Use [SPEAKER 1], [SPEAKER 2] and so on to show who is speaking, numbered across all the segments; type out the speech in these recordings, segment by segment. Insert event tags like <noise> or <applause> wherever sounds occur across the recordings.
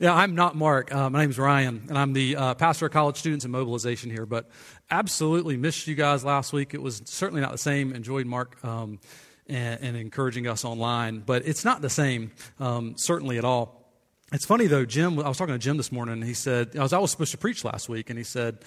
[SPEAKER 1] Yeah, I'm not Mark. Uh, my name's Ryan, and I'm the uh, pastor of college students and mobilization here. But absolutely missed you guys last week. It was certainly not the same. Enjoyed Mark um, and, and, encouraging us online, but it's not the same, um, certainly at all. It's funny though, Jim. I was talking to Jim this morning, and he said I was I was supposed to preach last week, and he said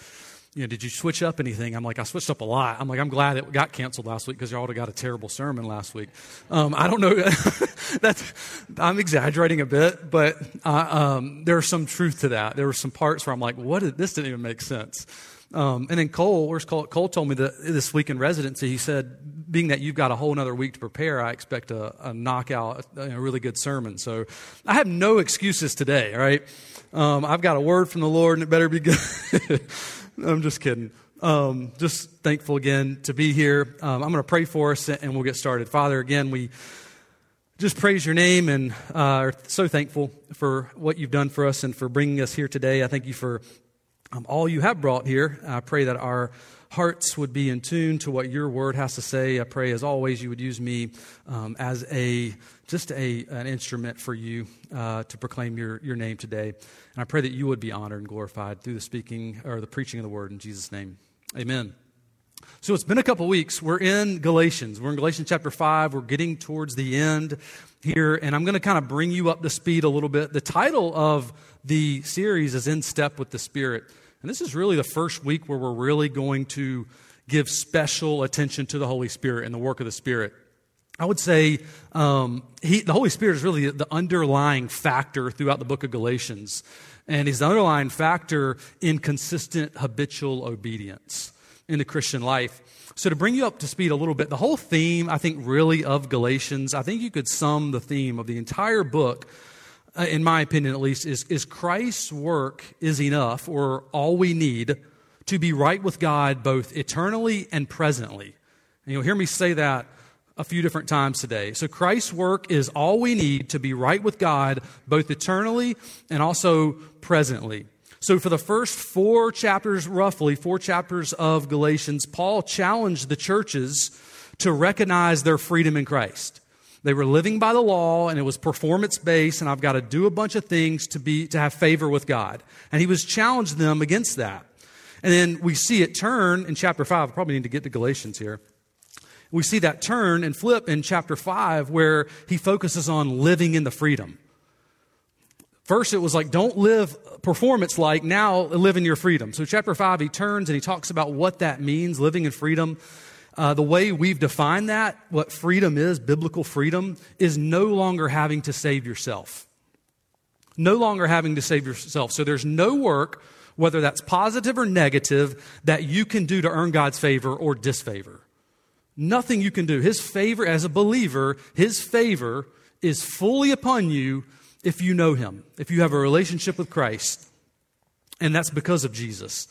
[SPEAKER 1] you know, did you switch up anything? I'm like, I switched up a lot. I'm like, I'm glad it got canceled last week because y'all would have got a terrible sermon last week. Um, I don't know. <laughs> that's, I'm exaggerating a bit, but uh, um, there's some truth to that. There were some parts where I'm like, what? Did, this didn't even make sense. Um, and then Cole, where's Cole? Cole told me that this week in residency, he said, being that you've got a whole other week to prepare, I expect a, a knockout, a, a, really good sermon. So I have no excuses today, right? Um, I've got a word from the Lord and it better be good. <laughs> I'm just kidding. Um, just thankful again to be here. Um, I'm going to pray for us and we'll get started. Father, again, we just praise your name and uh, are so thankful for what you've done for us and for bringing us here today. I thank you for um, all you have brought here. I pray that our hearts would be in tune to what your word has to say. I pray, as always, you would use me um, as a just a an instrument for you uh, to proclaim your your name today. And I pray that you would be honored and glorified through the speaking or the preaching of the word in Jesus' name. Amen. So it's been a couple weeks. We're in Galatians. We're in Galatians chapter 5. We're getting towards the end here, and I'm going to kind of bring you up to speed a little bit. The title of the series is In Step with the Spirit. And this is really the first week where we're really going to give special attention to the Holy Spirit and the work of the Spirit. I would say um, he, the Holy Spirit is really the underlying factor throughout the book of Galatians. And he's the underlying factor in consistent habitual obedience in the Christian life. So, to bring you up to speed a little bit, the whole theme, I think, really of Galatians, I think you could sum the theme of the entire book Uh, in my opinion at least, is, is Christ's work is enough or all we need to be right with God both eternally and presently. And you'll hear me say that a few different times today. So Christ's work is all we need to be right with God both eternally and also presently. So for the first four chapters, roughly four chapters of Galatians, Paul challenged the churches to recognize their freedom in Christ. They were living by the law and it was performance based and I've got to do a bunch of things to be to have favor with God. And he was challenging them against that. And then we see it turn in chapter 5. I probably need to get to Galatians here. We see that turn and flip in chapter 5 where he focuses on living in the freedom. First, it was like, don't live performance like, now live in your freedom. So, chapter 5, he turns and he talks about what that means, living in freedom. Uh, the way we've defined that, what freedom is, biblical freedom, is no longer having to save yourself. No longer having to save yourself. So there's no work, whether that's positive or negative, that you can do to earn God's favor or disfavor. Nothing you can do. His favor, as a believer, His favor is fully upon you if you know Him, if you have a relationship with Christ. And that's because of Jesus.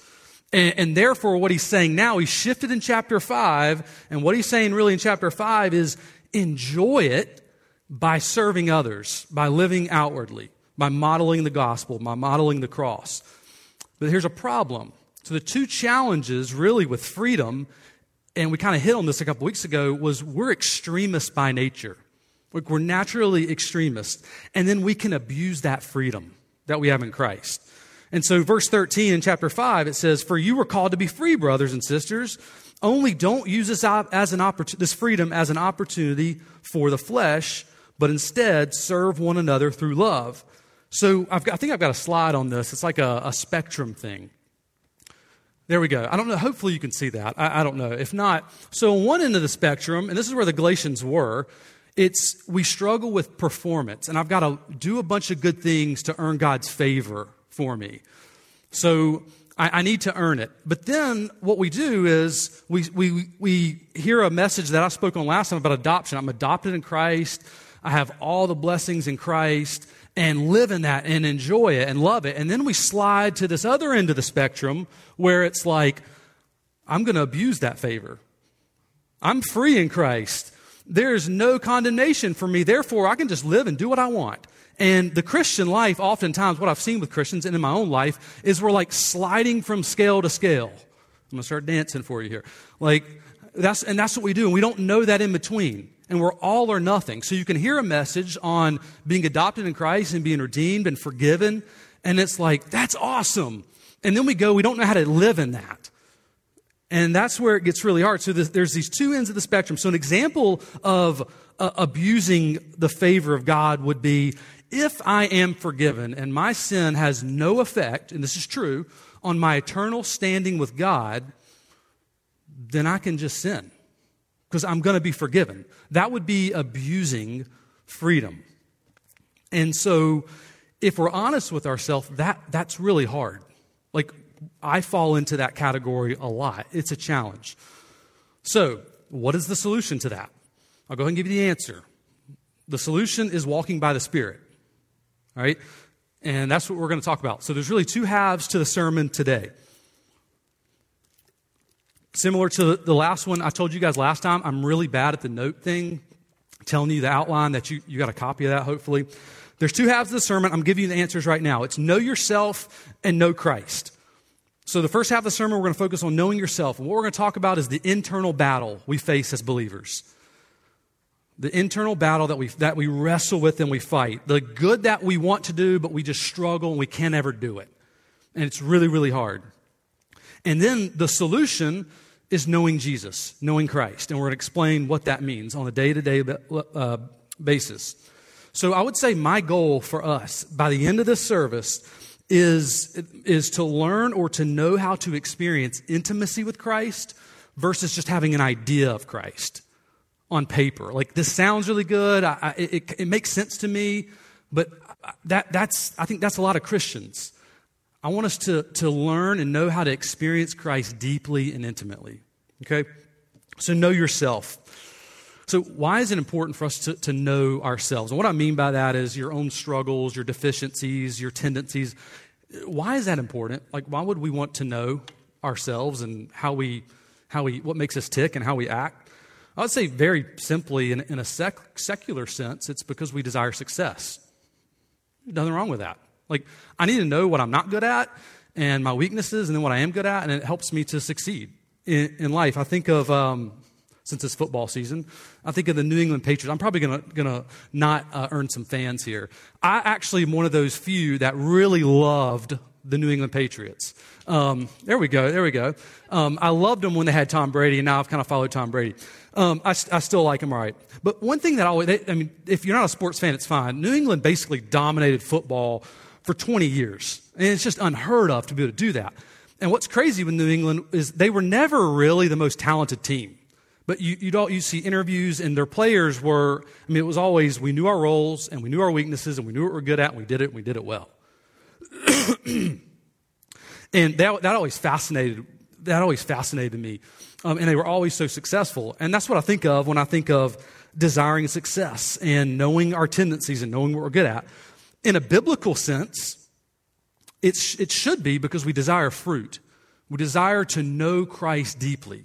[SPEAKER 1] And, and, therefore, what he's saying now, he shifted in chapter 5, and what he's saying really in chapter 5 is enjoy it by serving others, by living outwardly, by modeling the gospel, by modeling the cross. But here's a problem. So, the two challenges really with freedom, and we kind of hit on this a couple weeks ago, was we're extremists by nature. Like we're naturally extremists, and then we can abuse that freedom that we have in Christ. And so, verse 13 in chapter 5, it says, For you were called to be free, brothers and sisters. Only don't use this, as an oppor- this freedom as an opportunity for the flesh, but instead serve one another through love. So, got, i think I've got a slide on this. It's like a, a, spectrum thing. There we go. I don't know. Hopefully, you can see that. I, I don't know. If not, so on one end of the spectrum, and this is where the Galatians were, it's we struggle with performance, and I've got to do a bunch of good things to earn God's favor for me. So I, I, need to earn it. But then what we do is we, we, we hear a message that I spoke on last time about adoption. I'm adopted in Christ. I have all the blessings in Christ and live in that and enjoy it and love it. And then we slide to this other end of the spectrum where it's like, I'm going to abuse that favor. I'm free in Christ. There's no condemnation for me. Therefore, I can just live and do what I want. And the Christian life, oftentimes, what I've seen with Christians and in my own life, is we're like sliding from scale to scale. I'm going to start dancing for you here. Like, that's, and that's what we do. And we don't know that in between. and we're all or nothing. So you can hear a message on being adopted in Christ and being redeemed and forgiven, and it's like, that's awesome. And then we go, we don't know how to live in that. And that's where it gets really hard. So there's these two ends of the spectrum. So an example of uh, abusing the favor of God would be if I am forgiven and my sin has no effect, and this is true, on my eternal standing with God, then I can just sin because I'm going to be forgiven. That would be abusing freedom. And so, if we're honest with ourselves, that, that's really hard. Like, I fall into that category a lot. It's a challenge. So, what is the solution to that? I'll go ahead and give you the answer. The solution is walking by the Spirit. All right? And that's what we're going to talk about. So there's really two halves to the sermon today. Similar to the last one I told you guys last time, I'm really bad at the note thing, telling you the outline that you, you got a copy of that, hopefully. There's two halves of the sermon. I'm giving you the answers right now. It's know yourself and know Christ. So the first half of the sermon, we're going to focus on knowing yourself. And what we're going to talk about is the internal battle we face as believers the internal battle that we, that we wrestle with and we fight, the good that we want to do, but we just struggle and we can't ever do it. And it's really, really hard. And then the solution is knowing Jesus, knowing Christ. And we're going to explain what that means on a day to day basis. So I would say my goal for us by the end of this service is, is to learn or to know how to experience intimacy with Christ versus just having an idea of Christ on paper. Like, this sounds really good. I, I, it, it makes sense to me, but that, that's, I think that's a lot of Christians. I want us to, to learn and know how to experience Christ deeply and intimately. Okay? So, know yourself. So, why is it important for us to, to know ourselves? And what I mean by that is your own struggles, your deficiencies, your tendencies. Why is that important? Like, why would we want to know ourselves and how we, how we, what makes us tick and how we act? I would say very simply, in, in a sec- secular sense, it's because we desire success. Nothing wrong with that. Like, I need to know what I'm not good at and my weaknesses and then what I am good at, and it helps me to succeed in, in life. I think of, um, since it's football season, I think of the New England Patriots. I'm probably going to not uh, earn some fans here. I actually am one of those few that really loved the New England Patriots. Um, there we go. There we go. Um, I loved them when they had Tom Brady, and now I've kind of followed Tom Brady. Um, I, I, still like them right. But one thing that I always, I mean, if you're not a sports fan, it's fine. New England basically dominated football for 20 years. And it's just unheard of to be able to do that. And what's crazy with New England is they were never really the most talented team. But you, you'd all, you see interviews, and their players were, I mean, it was always we knew our roles, and we knew our weaknesses, and we knew what we were good at, and we did it, and we did it well. <clears throat> and that, that always fascinated, that always fascinated me um, and they were always so successful. And that's what I think of when I think of desiring success and knowing our tendencies and knowing what we're good at. In a biblical sense, it's, it should be because we desire fruit. We desire to know Christ deeply.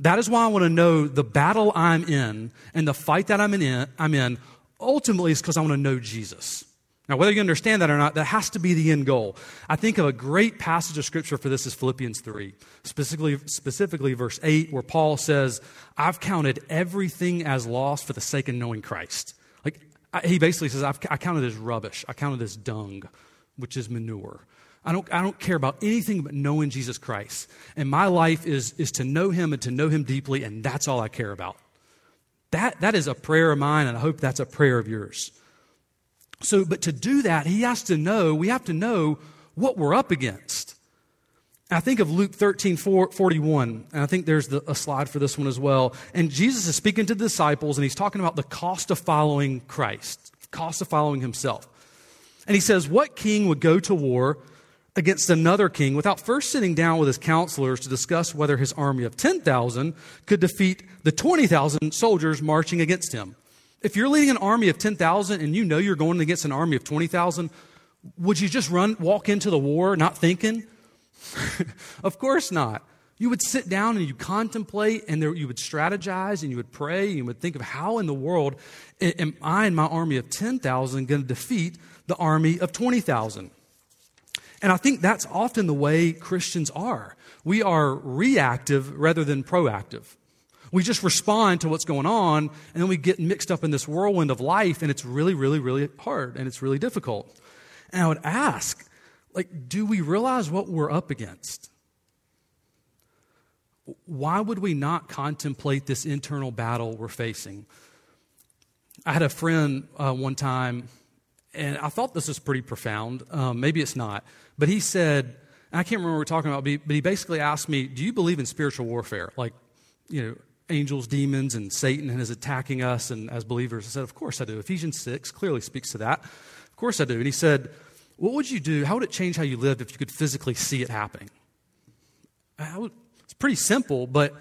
[SPEAKER 1] That is why I want to know the battle I'm in and the fight that I'm in, I'm in ultimately is because I want to know Jesus. Now, whether you understand that or not, that has to be the end goal. I think of a great passage of scripture for this is Philippians 3, specifically, specifically verse 8, where Paul says, I've counted everything as lost for the sake of knowing Christ. Like, he basically says, I've, I counted as rubbish. I counted as dung, which is manure. I don't, I don't care about anything but knowing Jesus Christ. And my life is, is to know him and to know him deeply, and that's all I care about. That, that is a prayer of mine, and I hope that's a prayer of yours. So, but to do that, he has to know, we have to know what we're up against. I think of Luke 13, 41, and I think there's the, a slide for this one as well. And Jesus is speaking to the disciples, and he's talking about the cost of following Christ, cost of following himself. And he says, What king would go to war against another king without first sitting down with his counselors to discuss whether his army of 10,000 could defeat the 20,000 soldiers marching against him? If you're leading an army of 10,000 and you know you're going against an army of 20,000, would you just run, walk into the war not thinking? <laughs> of course not. You would sit down and you contemplate and there, you would strategize and you would pray and you would think of how in the world am I and my army of 10,000 going to defeat the army of 20,000? And I think that's often the way Christians are. We are reactive rather than proactive. We just respond to what's going on, and then we get mixed up in this whirlwind of life, and it's really, really, really hard, and it's really difficult. And I would ask, like, do we realize what we're up against? Why would we not contemplate this internal battle we're facing? I had a friend uh, one time, and I thought this was pretty profound. Um, maybe it's not. But he said, I can't remember what we are talking about, but he basically asked me, Do you believe in spiritual warfare? Like, you know, angels, demons, and Satan and is attacking us and as believers. I said, Of course I do. Ephesians 6 clearly speaks to that. Of course I do. And he said, What would you do? How would it change how you lived if you could physically see it happening? Uh, would, it's pretty simple, but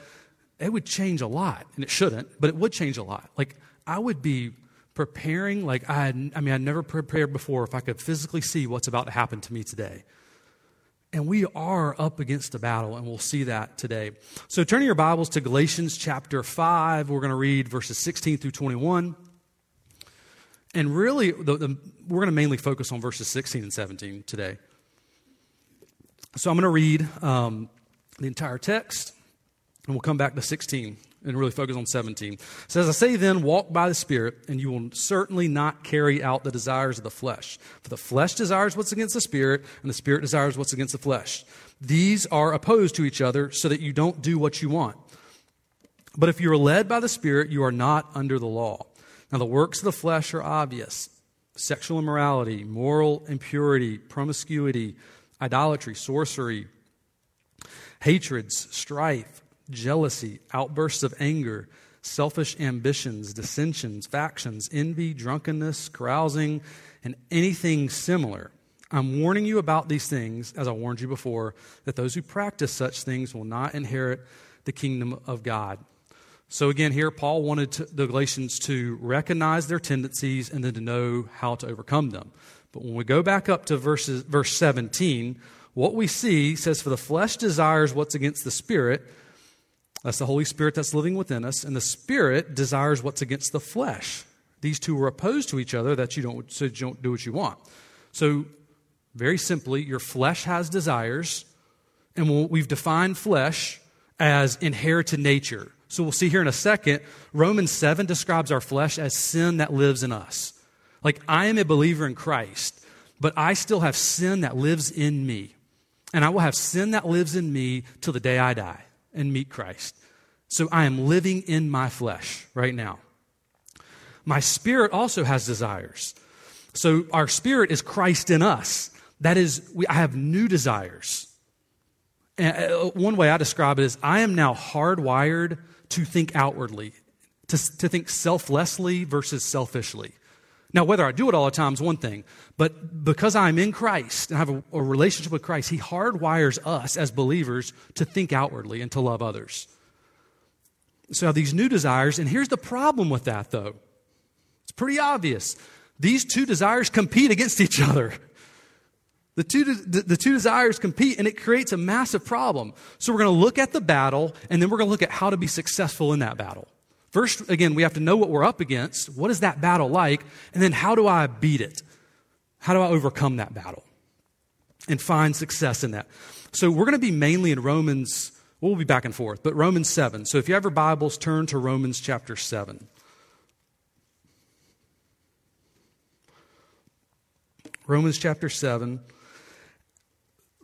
[SPEAKER 1] it would change a lot. And it shouldn't, but it would change a lot. Like, I would be preparing like I, had, I mean, I never prepared before if I could physically see what's about to happen to me today. And we are up against a battle, and we'll see that today. So, turning your Bibles to Galatians chapter 5, we're going to read verses 16 through 21. And really, the, the, we're going to mainly focus on verses 16 and 17 today. So, I'm going to read um, the entire text, and we'll come back to 16 and really focus on 17. It says, I say then, walk by the Spirit, and you will certainly not carry out the desires of the flesh. For the flesh desires what's against the Spirit, and the Spirit desires what's against the flesh. These are opposed to each other, so that you don't do what you want. But if you are led by the Spirit, you are not under the law. Now, the works of the flesh are obvious sexual immorality, moral impurity, promiscuity, idolatry, sorcery, hatreds, strife jealousy, outbursts of anger, selfish ambitions, dissensions, factions, envy, drunkenness, carousing, and anything similar. I'm warning you about these things, as I warned you before, that those who practice such things will not inherit the kingdom of God. So, again, here, Paul wanted to, the Galatians to recognize their tendencies and then to know how to overcome them. But when we go back up to verses, verse 17, what we see says, For the flesh desires what's against the spirit, that's the Holy Spirit that's living within us, and the Spirit desires what's against the flesh. These two are opposed to each other that you don't, so you don't do what you want. So, very simply, your flesh has desires, and we've defined flesh as inherited nature. So we'll see here in a second, Romans 7 describes our flesh as sin that lives in us. Like, I am a believer in Christ, but I still have sin that lives in me. And I will have sin that lives in me till the day I die and meet Christ. So I am living in my flesh right now. My spirit also has desires. So our spirit is Christ in us. That is, we, I have new desires. And uh, one way I describe it is I am now hardwired to think outwardly, to, to think selflessly versus selfishly. Now, whether I do it all the time is one thing, but because I'm in Christ and I have a, a, relationship with Christ, He hardwires us as believers to think outwardly and to love others. So, these new desires, and here's the problem with that, though. It's pretty obvious. These two desires compete against each other. The two, the, the two desires compete, and it creates a massive problem. So, we're going to look at the battle, and then we're going to look at how to be successful in that battle. First, again, we have to know what we're up against. What is that battle like? And then how do I beat it? How do I overcome that battle and find success in that? So we're going to be mainly in Romans, we'll be back and forth, but Romans 7. So if you have your Bibles, turn to Romans chapter 7. Romans chapter 7.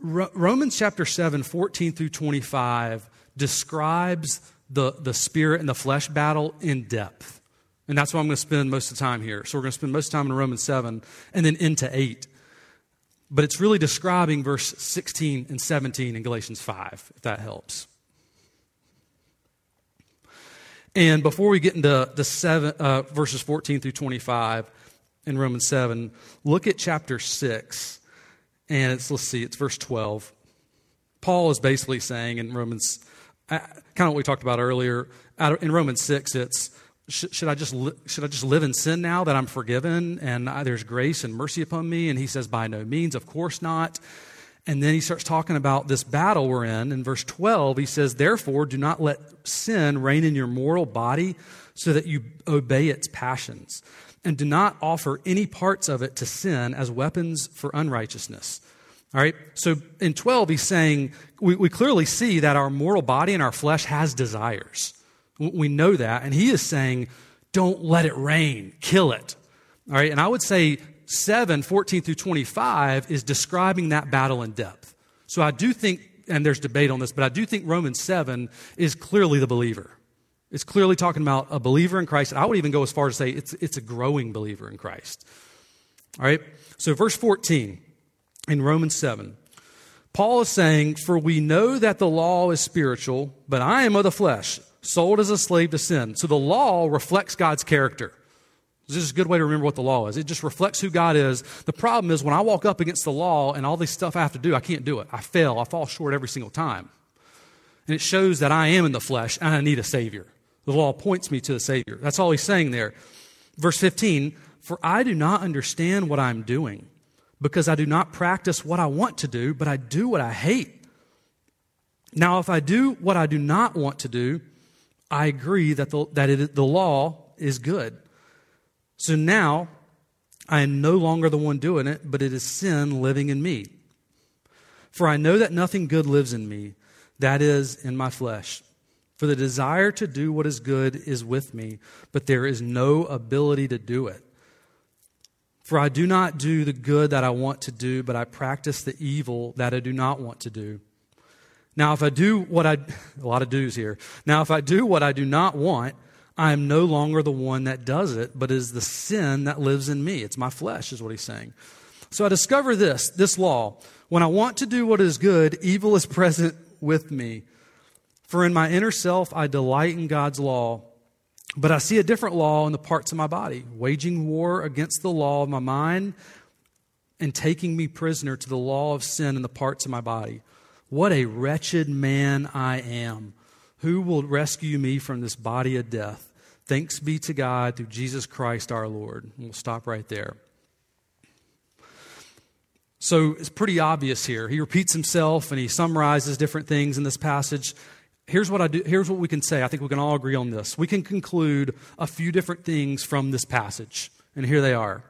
[SPEAKER 1] Romans chapter 7, 14 through 25 describes the, the spirit and the flesh battle in depth. And that's why I'm going to spend most of the time here. So we're going to spend most of the time in Romans 7 and then into 8. But it's really describing verse 16 and 17 in Galatians 5, if that helps. And before we get into the seven, uh, verses 14 through 25 in Romans 7, look at chapter 6. And it's, let's see, it's verse 12. Paul is basically saying in Romans Uh, kind of what we talked about earlier. In Romans 6, it's should I just should I just live in sin now that I'm forgiven and there's grace and mercy upon me? And he says, by no means, of course not. And then he starts talking about this battle we're in. In verse 12, he says, Therefore, do not let sin reign in your mortal body so that you obey its passions. And do not offer any parts of it to sin as weapons for unrighteousness. All right, so in 12, he's saying we, we clearly see that our mortal body and our flesh has desires. We know that. And he is saying, don't let it reign, kill it. All right. And I would say 7, 14 through 25 is describing that battle in depth. So I do think, and there's debate on this, but I do think Romans 7 is clearly the believer. It's clearly talking about a believer in Christ. I would even go as far as to say it's, it's a growing believer in Christ. All right? So, verse 14 in Romans 7, Paul is saying, For we know that the law is spiritual, but I am of the flesh, sold as a slave to sin. So, the law reflects God's character. This is a good way to remember what the law is. It just reflects who God is. The problem is when I walk up against the law and all this stuff I have to do, I can't do it. I fail. I fall short every single time. And it shows that I am in the flesh and I need a Savior. The law points me to the Savior. That's all he's saying there. Verse 15 For I do not understand what I'm doing, because I do not practice what I want to do, but I do what I hate. Now, if I do what I do not want to do, I agree that the, that it, the law is good. So now I am no longer the one doing it, but it is sin living in me. For I know that nothing good lives in me, that is, in my flesh. For the desire to do what is good is with me, but there is no ability to do it. For I do not do the good that I want to do, but I practice the evil that I do not want to do. Now, if I do what I, <laughs> a lot of do's here. Now, if I do what I do not want, I am no longer the one that does it, but is the sin that lives in me. It's my flesh, is what he's saying. So I discover this, this law. When I want to do what is good, evil is <laughs> present with me. For in my inner self, I delight in God's law, but I see a different law in the parts of my body, waging war against the law of my mind and taking me prisoner to the law of sin in the parts of my body. What a wretched man I am. Who will rescue me from this body of death? Thanks be to God through Jesus Christ our Lord. And we'll stop right there. So it's pretty obvious here. He repeats himself and he summarizes different things in this passage here's what I do, here's what we can say. I think we can all agree on this. We can conclude a few different things from this passage, and here they are.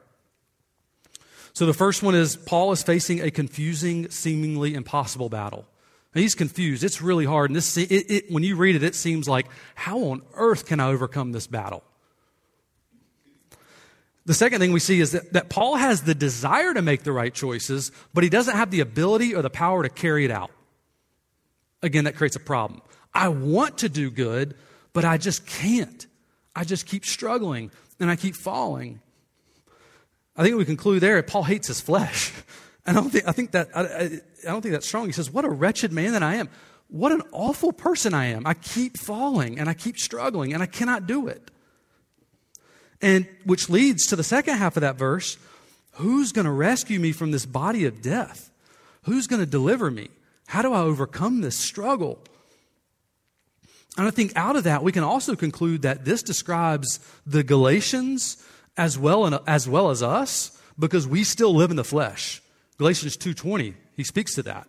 [SPEAKER 1] So the first one is Paul is facing a confusing, seemingly impossible battle. he's confused. It's really hard. And this, it, it, when you read it, it seems like, how on earth can I overcome this battle? The second thing we see is that, that Paul has the desire to make the right choices, but he doesn't have the ability or the power to carry it out. Again, that creates a problem. I want to do good, but I just can't. I just keep struggling and I keep falling. I think we conclude there Paul hates his flesh. <laughs> And I don't think, I think that, I, I, I don't think that's strong. He says, What a wretched man that I am. What an awful person I am. I keep falling and I keep struggling and I cannot do it. And which leads to the second half of that verse who's going to rescue me from this body of death? Who's going to deliver me? How do I overcome this struggle? And I think out of that, we can also conclude that this describes the Galatians as well, as well as us because we still live in the flesh. Galatians 2.20, he speaks to that.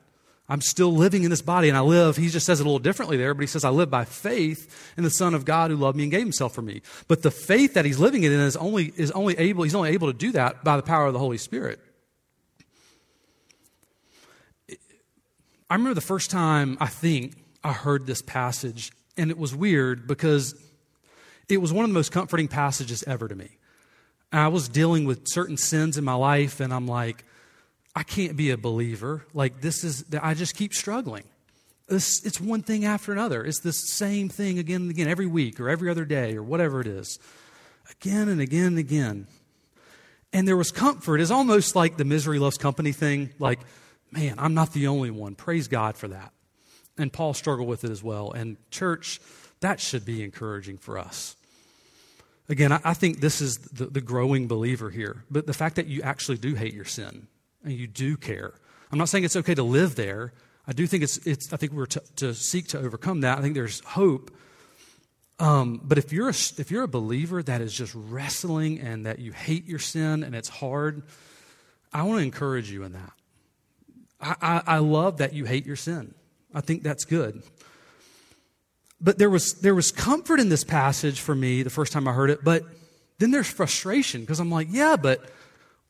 [SPEAKER 1] I'm still living in this body and I live, he just says it a little differently there, but he says, I live by faith in the Son of God who loved me and gave himself for me. But the faith that he's living in is only, is only able, he's only able to do that by the power of the Holy Spirit. I remember the first time I think I heard this passage and it was weird because it was one of the most comforting passages ever to me. I was dealing with certain sins in my life, and I'm like, I can't be a believer. Like, this is, I just keep struggling. It's, it's one thing after another. It's the same thing again and again, every week or every other day or whatever it is. Again and again and again. And there was comfort. It's almost like the misery loves company thing. Like, man, I'm not the only one. Praise God for that. And Paul struggled with it as well. And, church, that should be encouraging for us. Again, I, I think this is the, the growing believer here. But the fact that you actually do hate your sin and you do care. I'm not saying it's okay to live there. I do think it's, it's I think we're to, to seek to overcome that. I think there's hope. Um, but if you're, a, if you're a believer that is just wrestling and that you hate your sin and it's hard, I want to encourage you in that. I, I, I love that you hate your sin. I think that's good. But there was, there was comfort in this passage for me the first time I heard it, but then there's frustration because I'm like, yeah, but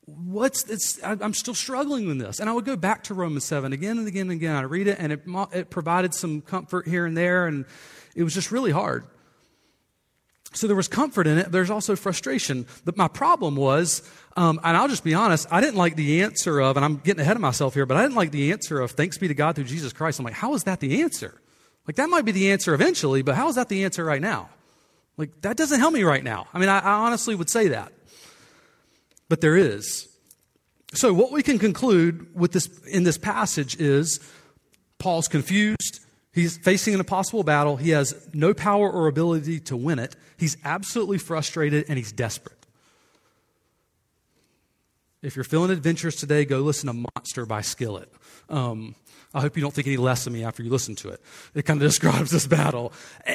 [SPEAKER 1] what's it's i'm still struggling with this. And i would go back to romans 7 again and again and again. I read it and it, it provided some comfort here and there and it was just really hard So there was comfort in it. There's also frustration. But my problem was, um, and I'll just be honest, I didn't like the answer of, and I'm getting ahead of myself here, but I didn't like the answer of thanks be to God through Jesus Christ. I'm like, how is that the answer? Like, that might be the answer eventually, but how is that the answer right now? Like, that doesn't help me right now. I mean, I, I honestly would say that. But there is. So, what we can conclude with this, in this passage is Paul's confused. He's facing an impossible battle. He has no power or ability to win it. He's absolutely frustrated and he's desperate. If you're feeling adventurous today, go listen to Monster by Skillet. Um, I hope you don't think any less of me after you listen to it. It kind of <laughs> describes this battle.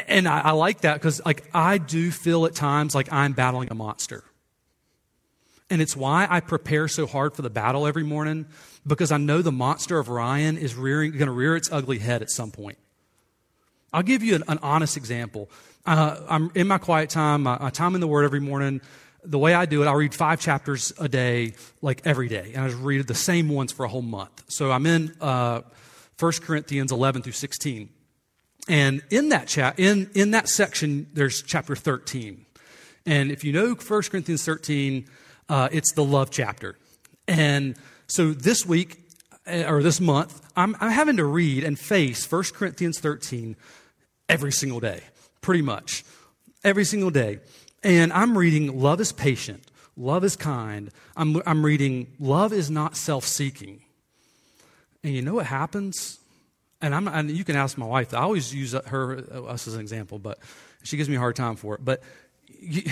[SPEAKER 1] And I, I like that because like I do feel at times like I'm battling a monster. And it's why I prepare so hard for the battle every morning because I know the monster of Ryan is going to rear its ugly head at some point. I'll give you an, an honest example. Uh, I'm in my quiet time, my, my, time in the Word every morning. The way I do it, I'll read five chapters a day, like every day, and I just read the same ones for a whole month. So I'm in uh, 1 Corinthians 11 through 16, and in that chat, in in that section, there's chapter 13. And if you know 1 Corinthians 13, uh, it's the love chapter. And so this week, or this month, I'm, I'm having to read and face 1 Corinthians 13 every single day, pretty much. Every single day. And I'm reading Love is patient, love is kind. I'm, I'm reading Love is not self seeking. And you know what happens? And, I'm, and you can ask my wife. I always use her uh, us as an example, but she gives me a hard time for it. But you,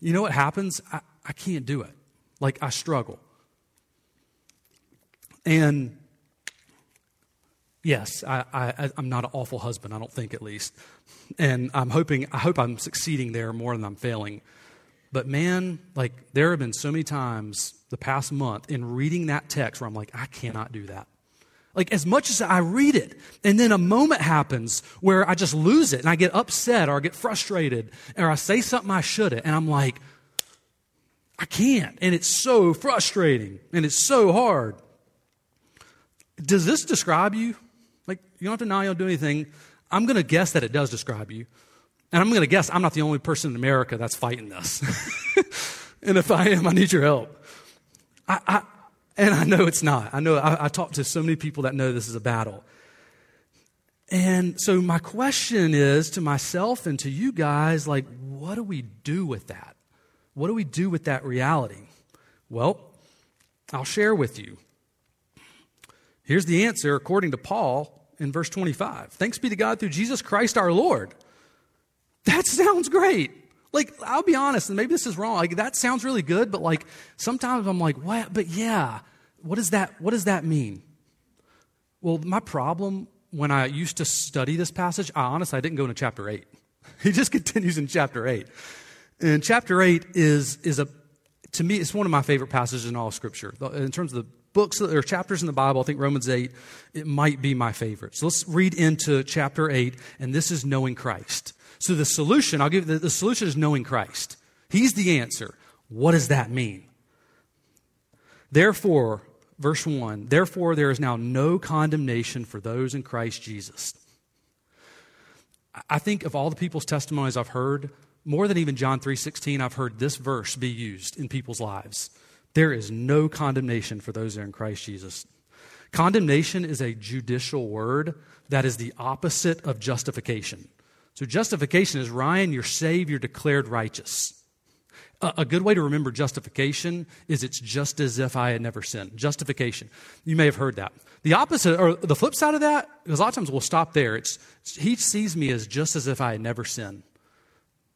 [SPEAKER 1] you know what happens? I, I can't do it. Like I struggle. And yes, I, I, I'm not an awful husband, I don't think at least. And I'm hoping, I hope I'm succeeding there more than I'm failing. But man, like there have been so many times the past month in reading that text where I'm like, I cannot do that. Like as much as I read it, and then a moment happens where I just lose it and I get upset or I get frustrated or I say something I shouldn't, and I'm like, I can't. And it's so frustrating and it's so hard. Does this describe you? Like, you don't have to deny you don't do anything. I'm going to guess that it does describe you. And I'm going to guess I'm not the only person in America that's fighting this. <laughs> and if I am, I need your help. I, I, and I know it's not. I know I, I talk to so many people that know this is a battle. And so my question is to myself and to you guys, like, what do we do with that? What do we do with that reality? Well, I'll share with you. Here's the answer according to Paul in verse 25. Thanks be to God through Jesus Christ our Lord. That sounds great. Like, I'll be honest, and maybe this is wrong. Like, that sounds really good, but like, sometimes I'm like, what? But yeah, what does that, what does that mean? Well, my problem when I used to study this passage, I honestly, I didn't go into chapter 8. <laughs> He just continues in chapter 8. And chapter 8 is, is a, to me, it's one of my favorite passages in all Scripture. In terms of the books or chapters in the Bible, I think Romans 8, it might be my favorite. So let's read into chapter 8, and this is knowing Christ. So the solution, I'll give the, the solution is knowing Christ. He's the answer. What does that mean? Therefore, verse 1 Therefore, there is now no condemnation for those in Christ Jesus. I think of all the people's testimonies I've heard, more than even John 3:16, I've heard this verse be used in people's lives. There is no condemnation for those that are in Christ Jesus. Condemnation is a judicial word that is the opposite of justification. So justification is Ryan, you're saved, you're declared righteous. A, a good way to remember justification is it's just as if I had never sinned. Justification. You may have heard that. The opposite, or the flip side of that, because a lot of times we'll stop there. It's, he sees me as just as if I had never sinned.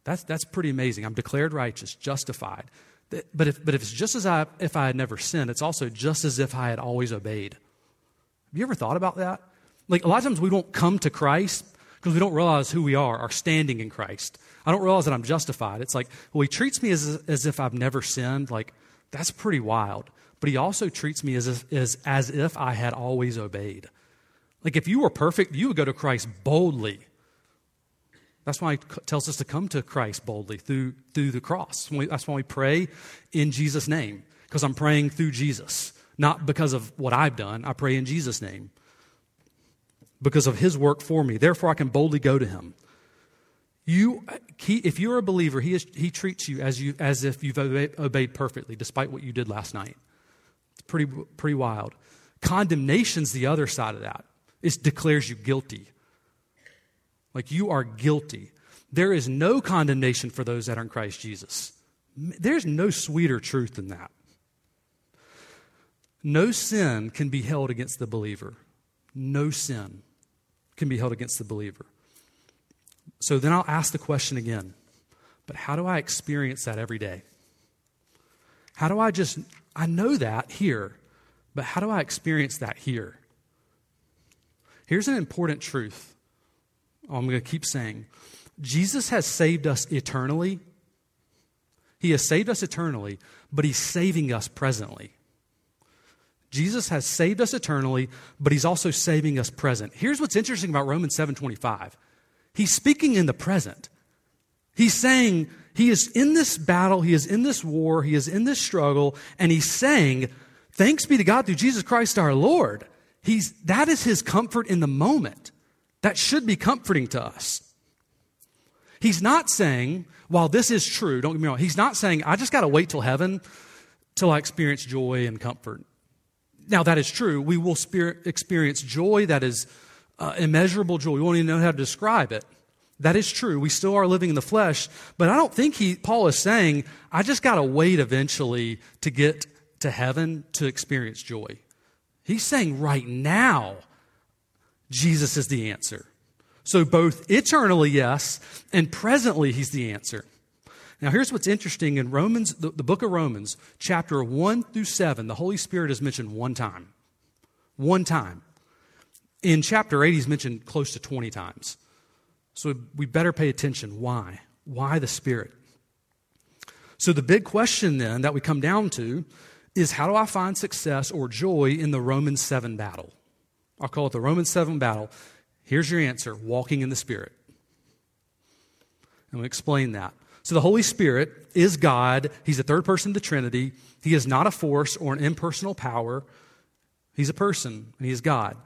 [SPEAKER 1] That's, that's pretty amazing. I'm declared righteous, justified. But if, but if it's just as I, if I had never sinned, it's also just as if I had always obeyed. Have you ever thought about that? Like a lot of times we don't come to Christ because we don't realize who we are, our standing in Christ. I don't realize that I'm justified. It's like, well, he treats me as, as if I've never sinned. Like, that's pretty wild. But he also treats me as, if, as, as if I had always obeyed. Like, if you were perfect, you would go to Christ boldly that's why he tells us to come to Christ boldly through, through the cross. That's why we pray in Jesus' name, because I'm praying through Jesus, not because of what I've done. I pray in Jesus' name, because of his work for me. Therefore, I can boldly go to him. You, he, if you're a believer, he, is, he treats you as, you as if you've obeyed, perfectly, despite what you did last night. It's pretty, pretty wild. Condemnation's the other side of that. It declares you guilty. Like you are guilty. There is no condemnation for those that are in Christ Jesus. There's no sweeter truth than that. No sin can be held against the believer. No sin can be held against the believer. So then I'll ask the question again but how do I experience that every day? How do I just, I know that here, but how do I experience that here? Here's an important truth. Oh, I'm going to keep saying Jesus has saved us eternally. He has saved us eternally, but He's saving us presently. Jesus has saved us eternally, but He's also saving us present. Here's what's interesting about Romans 7:25. He's speaking in the present. He's saying he is in this battle, he is in this war, he is in this struggle, and he's saying, Thanks be to God through Jesus Christ our Lord. He's, that is his comfort in the moment. That should be comforting to us. He's not saying, while this is true, don't get me wrong, he's not saying, I just got to wait till heaven till I experience joy and comfort. Now, that is true. We will experience joy that is uh, immeasurable joy. We won't even know how to describe it. That is true. We still are living in the flesh, but I don't think he, Paul is saying, I just got to wait eventually to get to heaven to experience joy. He's saying right now, Jesus is the answer. So, both eternally, yes, and presently, he's the answer. Now, here's what's interesting in Romans, the, the book of Romans, chapter 1 through 7, the Holy Spirit is mentioned one time. One time. In chapter 8, he's mentioned close to 20 times. So we better pay attention. Why? Why the Spirit? So the big question then that we come down to is how do I find success or joy in the Romans 7 battle? I'll call it the Romans 7 battle. Here's your answer walking in the Spirit. I'm going to explain that. So the Holy Spirit is God. He's the third person of the Trinity. He is not a force or an impersonal power. He's a person, and He is God.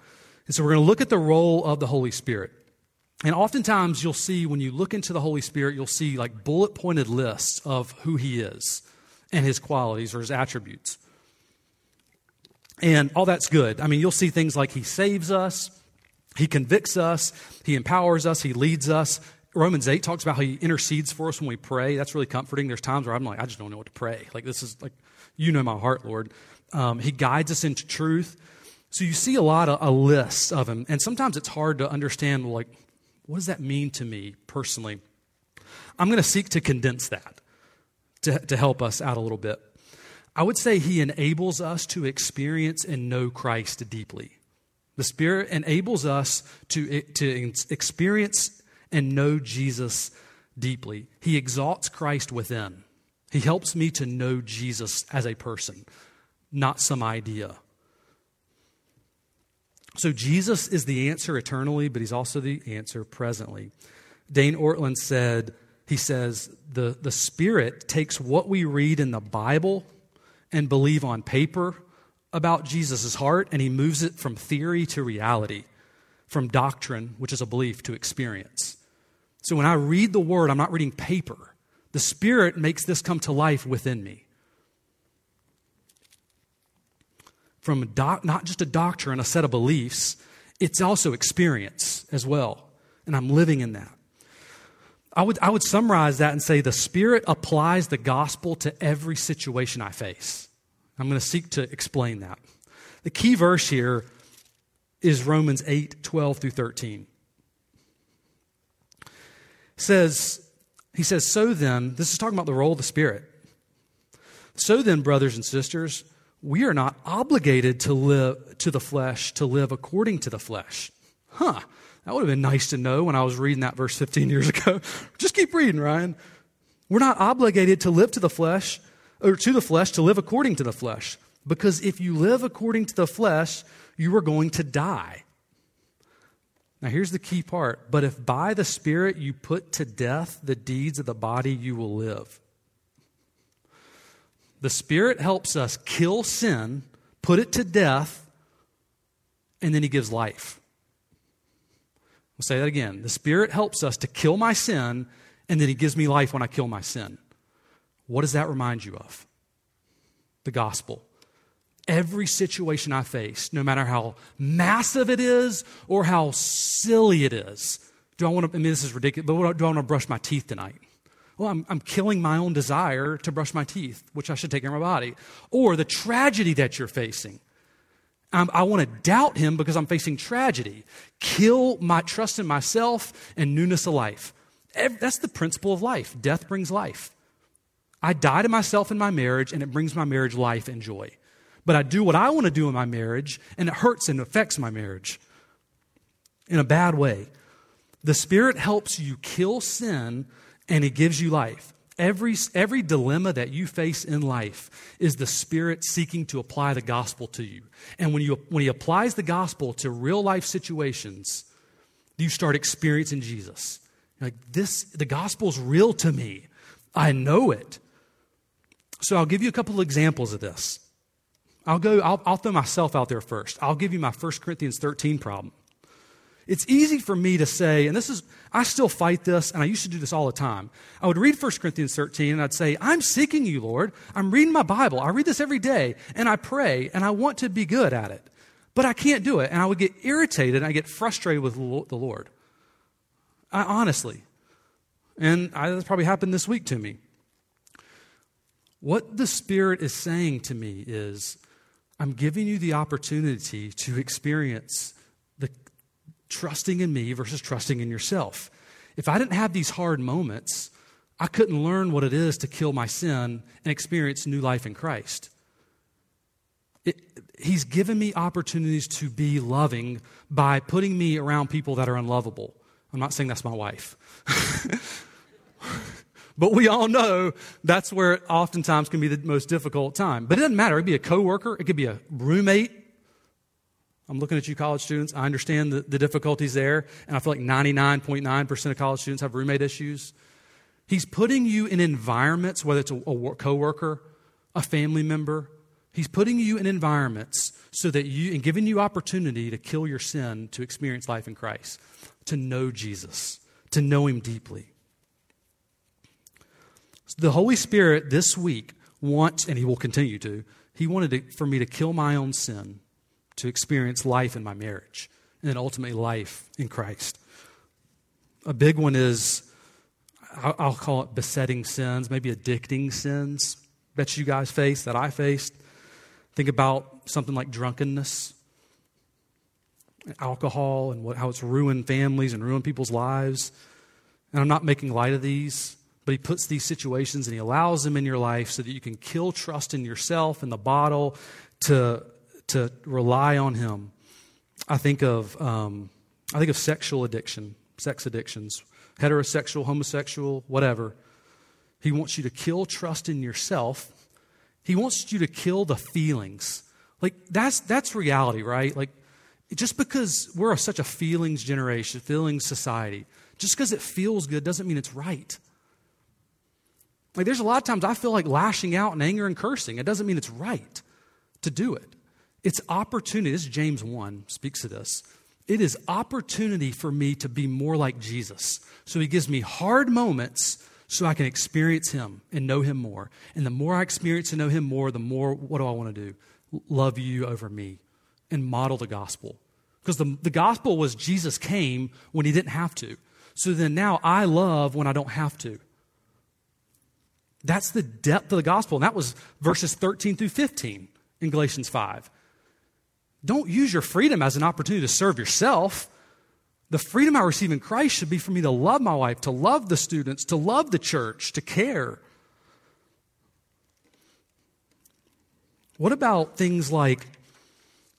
[SPEAKER 1] And so we're going to look at the role of the Holy Spirit. And oftentimes you'll see when you look into the Holy Spirit, you'll see like bullet pointed lists of who He is and His qualities or His attributes. And all that's good. I mean, you'll see things like He saves us, He convicts us, He empowers us, He leads us, Romans 8 talks about how he intercedes for us when we pray. That's really comforting. There's times where I'm like, I just don't know what to pray. Like, this is like, you know my heart, Lord. Um, he guides us into truth. So you see a lot of a list of him. And sometimes it's hard to understand, like, what does that mean to me personally? I'm going to seek to condense that to, to help us out a little bit. I would say he enables us to experience and know Christ deeply. The Spirit enables us to, to experience and know Jesus deeply. He exalts Christ within. He helps me to know Jesus as a person, not some idea. So Jesus is the answer eternally, but he's also the answer presently. Dane Ortlund said, he says, the, the Spirit takes what we read in the Bible and believe on paper about Jesus' heart, and he moves it from theory to reality, from doctrine, which is a belief, to experience. So when I read the word, I'm not reading paper. The Spirit makes this come to life within me. From doc, not just a doctrine, a set of beliefs, it's also experience as well. And I'm living in that. I would, I would summarize that and say the Spirit applies the gospel to every situation I face. I'm going to seek to explain that. The key verse here is Romans 8 12 through 13 says, he says, So then, this is talking about the role of the Spirit. So then, brothers and sisters, we are not obligated to live to the flesh, to live according to the flesh. Huh. That would have been nice to know when I was reading that verse 15 years <laughs> ago. Just keep reading, Ryan. We're not obligated to live to the flesh, or to the flesh, to live according to the flesh. Because if you live according to the flesh, you are going to die. Now, here's the key part. But if by the Spirit you put to death the deeds of the body, you will live. The Spirit helps us kill sin, put it to death, and then He gives life. I'll say that again. The Spirit helps us to kill my sin, and then He gives me life when I kill my sin. What does that remind you of? The gospel. Every situation I face, no matter how massive it is or how silly it is, do I want to, I mean, this is ridiculous, but do I want to brush my teeth tonight? Well, I'm, I'm killing my own desire to brush my teeth, which I should take care of my body. Or the tragedy that you're facing. I'm, i want to doubt him because I'm facing tragedy. Kill my trust in myself and newness of life. That's the principle of life. Death brings life. I die to myself in my marriage, and it brings my marriage life and joy. But I do what I want to do in my marriage, and it hurts and affects my marriage in a bad way. The Spirit helps you kill sin and He gives you life. Every, every dilemma that you face in life is the Spirit seeking to apply the gospel to you. And when, you, when He applies the gospel to real life situations, you start experiencing Jesus. You're like, this, the gospel's real to me. I know it. So I'll give you a couple of examples of this. I'll go, I'll, I'll throw myself out there first. I'll give you my 1 Corinthians 13 problem. It's easy for me to say, and this is, I still fight this, and I used to do this all the time. I would read 1 Corinthians 13, and I'd say, I'm seeking you, Lord. I'm reading my Bible. I read this every day, and I pray, and I want to be good at it. But I can't do it, and I would get irritated, and I get frustrated with the Lord. I, honestly. And I, that's probably happened this week to me. What the Spirit is saying to me is, I'm giving you the opportunity to experience trusting in me versus trusting in yourself. If I didn't have these hard moments, I couldn't learn what it is to kill my sin and experience new life in Christ. It, he's given me opportunities to be loving by putting me around people that are unlovable. I'm not saying that's my wife. <laughs> but we all know that's where it oftentimes can be the most difficult time. But it doesn't matter. It could be a coworker, it could be a roommate, I'm looking at you, college students. I understand the, the difficulties there, and I feel like 99.9% of college students have roommate issues. He's putting you in environments, whether it's a, a coworker, a family member. He's putting you in environments so that you, and giving you opportunity to kill your sin to experience life in Christ, to know Jesus, to know Him deeply. The Holy Spirit this week wants, and He will continue to, He wanted to, for me to kill my own sin to experience life in my marriage and ultimately life in Christ. A big one is, I'll call it besetting sins, maybe addicting sins. that you guys face that I faced. Think about something like drunkenness, alcohol, and what, how it's ruined families and ruined people's lives. And I'm not making light of these, but he puts these situations and he allows them in your life so that you can kill trust in yourself and the bottle to to rely on Him. I think of, um, I think of sexual addiction, sex addictions, heterosexual, homosexual, whatever. He wants you to kill trust in yourself. He wants you to kill the feelings. Like that's that's reality, right? Like just because we're such a feelings generation, feelings society, just because it feels good doesn't mean it's right. Like there's a lot of times I feel like lashing out in anger and cursing. It doesn't mean it's right to do it. It's opportunity. This is James 1 speaks to this. It is opportunity for me to be more like Jesus. So he gives me hard moments so I can experience him and know him more. And the more I experience and know him more, the more what do I want to do? Love you over me and model the gospel. Because the, the gospel was Jesus came when he didn't have to. So then now I love when I don't have to. That's the depth of the gospel. And that was verses 13 through 15 in Galatians 5. Don't use your freedom as an opportunity to serve yourself. The freedom I receive in Christ should be for me to love my wife, to love the students, to love the church, to care. What about things like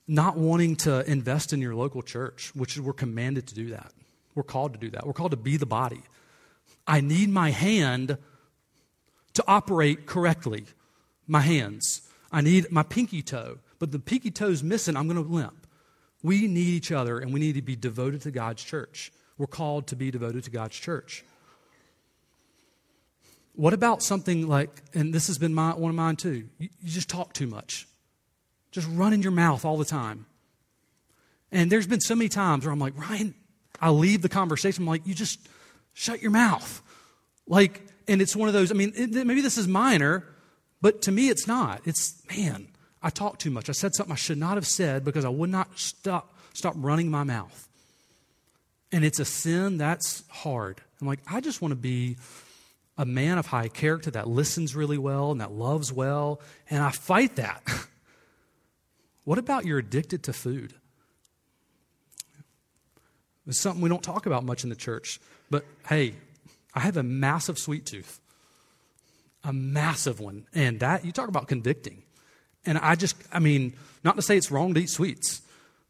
[SPEAKER 1] not wanting to invest in your local church, which we're commanded to do that? We're called to do that. We're called to be the body. I need my hand to operate correctly. My hands. I need my pinky toe but the pinky toe's missing, I'm going to limp. We need each other and we need to be devoted to God's church. We're called to be devoted to God's church. What about something like, and this has been my, one of mine too, you, you just talk too much. Just run in your mouth all the time. And there's been so many times where I'm like, Ryan, I leave the conversation, I'm like, you just shut your mouth. Like, and it's one of those, I mean, it, maybe this is minor, but to me it's not. It's, man, I talked too much. I said something I should not have said because I would not stop, stop running my mouth. And it's a sin that's hard. I'm like, I just want to be a man of high character that listens really well and that loves well, and I fight that. <laughs> what about you're addicted to food? It's something we don't talk about much in the church. But hey, I have a massive sweet tooth, a massive one. And that, you talk about convicting. And I just, I mean, not to say it's wrong to eat sweets,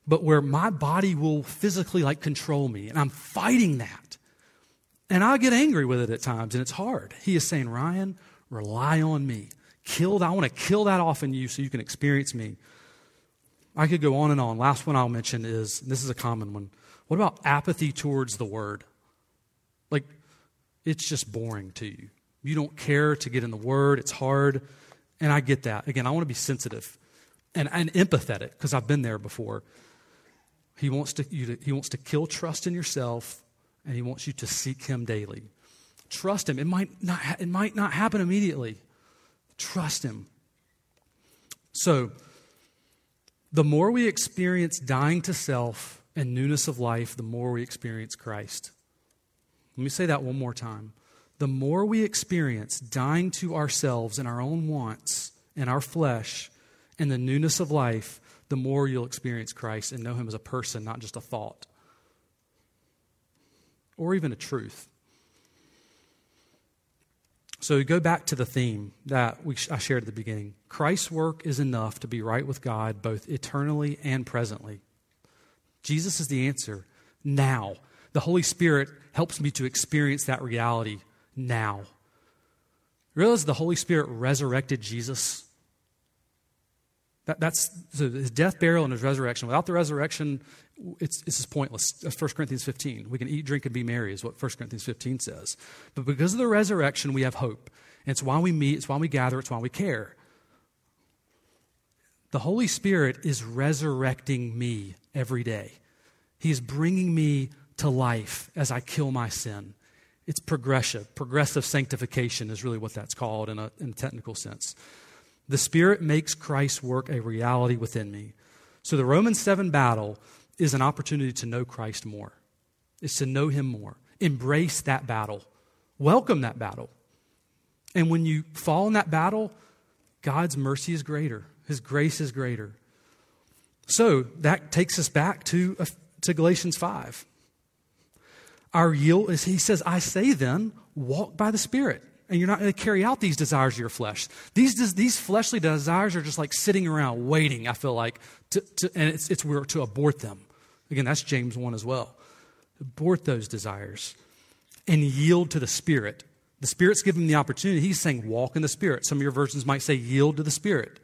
[SPEAKER 1] but where my body will physically like control me. And I'm fighting that. And I get angry with it at times, and it's hard. He is saying, Ryan, rely on me. Kill that. I want to kill that off in you so you can experience me. I could go on and on. Last one I'll mention is this is a common one. What about apathy towards the word? Like, it's just boring to you. You don't care to get in the word, it's hard. And I get that. Again, I want to be sensitive and, and empathetic because I've been there before. He wants, to, you to, he wants to kill trust in yourself and he wants you to seek him daily. Trust him. It might not, it might not happen immediately. Trust him. So, the more we experience dying to self and newness of life, the more we experience Christ. Let me say that one more time. The more we experience dying to ourselves and our own wants and our flesh and the newness of life, the more you'll experience Christ and know Him as a person, not just a thought or even a truth. So go back to the theme that we, I shared at the beginning. Christ's work is enough to be right with God both eternally and presently. Jesus is the answer now. The Holy Spirit helps me to experience that reality now. Realize the Holy Spirit resurrected Jesus. That, that's so his death, burial, and his resurrection. Without the resurrection, it's, it's pointless. Uh, that's 1 Corinthians 15. We can eat, drink, and be merry, is what 1 Corinthians 15 says. But because of the resurrection, we have hope. And it's why we meet, it's why we gather, it's why we care. The Holy Spirit is resurrecting me every day. He is bringing me to life as I kill my sin. It's progressive. Progressive sanctification is really what that's called in a, in a technical sense. The Spirit makes Christ's work a reality within me. So the Romans 7 battle is an opportunity to know Christ more. It's to know Him more. Embrace that battle. Welcome that battle. And when you fall in that battle, God's mercy is greater, His grace is greater. So that takes us back to, uh, to Galatians 5. Our yield is, he says, I say then, walk by the Spirit. And you're not going to carry out these desires of your flesh. These, these fleshly desires are just like sitting around waiting, I feel like, to, to, and it's, it's we're to abort them. Again, that's James 1 as well. Abort those desires and yield to the Spirit. The Spirit's giving the opportunity. He's saying, walk in the Spirit. Some of your versions might say, yield to the Spirit.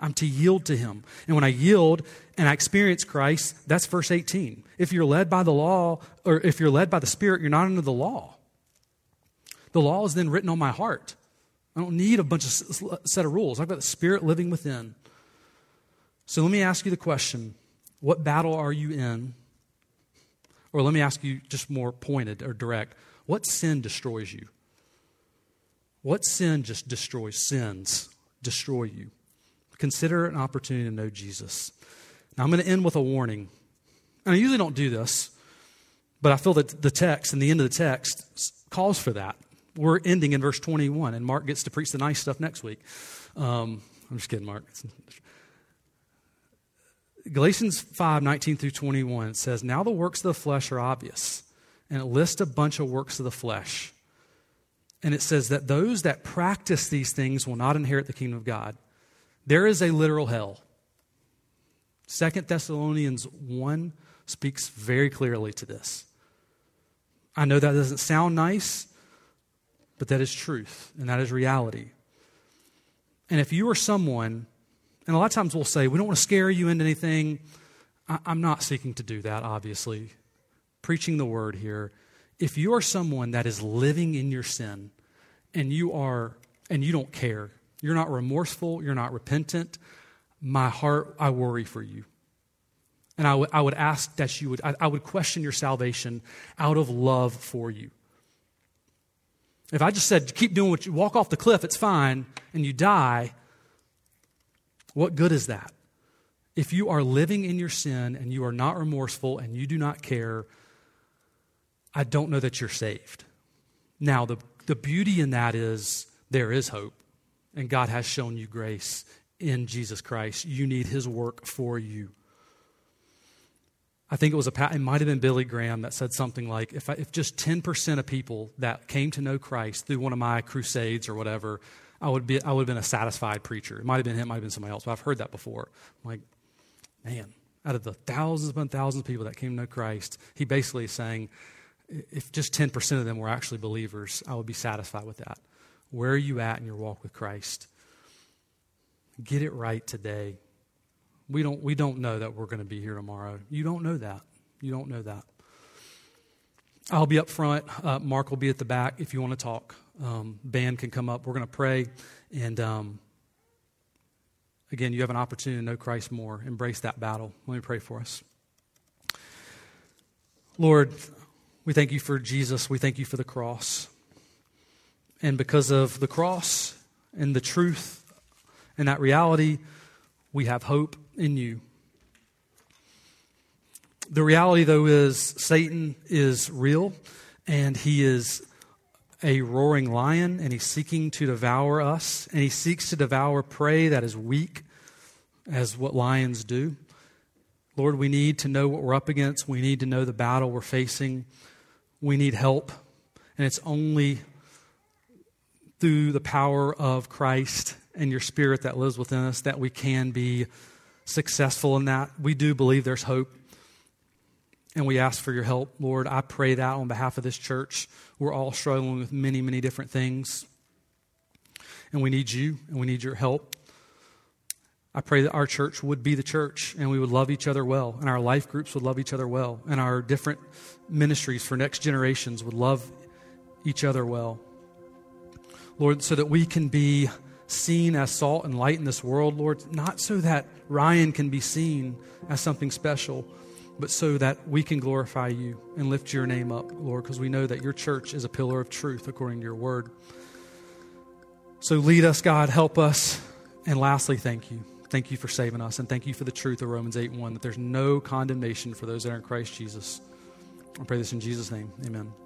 [SPEAKER 1] I'm to yield to Him. And when I yield and I experience Christ, that's verse 18. If you're led by the law, or if you're led by the Spirit, you're not under the law. The law is then written on my heart. I don't need a bunch of set of rules. I've got the Spirit living within. So let me ask you the question what battle are you in? Or let me ask you just more pointed or direct what sin destroys you? What sin just destroys sins, destroy you? Consider an opportunity to know Jesus. Now, I'm going to end with a warning. And I usually don't do this, but I feel that the text and the end of the text calls for that. We're ending in verse 21, and Mark gets to preach the nice stuff next week. Um, I'm just kidding, Mark. Galatians 5 19 through 21 says, Now the works of the flesh are obvious. And it lists a bunch of works of the flesh. And it says that those that practice these things will not inherit the kingdom of God. There is a literal hell. Second Thessalonians 1 speaks very clearly to this. I know that doesn't sound nice, but that is truth and that is reality. And if you are someone, and a lot of times we'll say, we don't want to scare you into anything. I, I'm not seeking to do that, obviously. Preaching the word here. If you are someone that is living in your sin and you are, and you don't care, you're not remorseful. You're not repentant. My heart, I worry for you. And I, w- I would ask that you would, I, I would question your salvation out of love for you. If I just said, keep doing what you walk off the cliff, it's fine, and you die, what good is that? If you are living in your sin and you are not remorseful and you do not care, I don't know that you're saved. Now, the, the beauty in that is there is hope, and God has shown you grace in Jesus Christ. You need His work for you. I think it was a it might have been Billy Graham that said something like if I, if just 10% of people that came to know Christ through one of my crusades or whatever I would be I would have been a satisfied preacher. It might have been him, might have been somebody else, but I've heard that before. I'm like, man, out of the thousands upon thousands of people that came to know Christ, he basically is saying, if just 10% of them were actually believers, I would be satisfied with that. Where are you at in your walk with Christ? Get it right today. We don't, we don't know that we're going to be here tomorrow. You don't know that. You don't know that. I'll be up front. Uh, Mark will be at the back if you want to talk. Um, band can come up. We're going to pray. And um, again, you have an opportunity to know Christ more. Embrace that battle. Let me pray for us. Lord, we thank you for Jesus. We thank you for the cross. And because of the cross and the truth and that reality, we have hope in you. The reality, though, is Satan is real and he is a roaring lion and he's seeking to devour us and he seeks to devour prey that is weak, as what lions do. Lord, we need to know what we're up against. We need to know the battle we're facing. We need help. And it's only through the power of Christ and your spirit that lives within us that we can be successful in that. We do believe there's hope. And we ask for your help, Lord. I pray that on behalf of this church. We're all struggling with many, many different things. And we need you and we need your help. I pray that our church would be the church and we would love each other well, and our life groups would love each other well, and our different ministries for next generations would love each other well. Lord, so that we can be seen as salt and light in this world, Lord, not so that Ryan can be seen as something special, but so that we can glorify you and lift your name up, Lord, because we know that your church is a pillar of truth according to your word. So lead us, God, help us. And lastly, thank you. Thank you for saving us. And thank you for the truth of Romans 8 1 that there's no condemnation for those that are in Christ Jesus. I pray this in Jesus' name. Amen.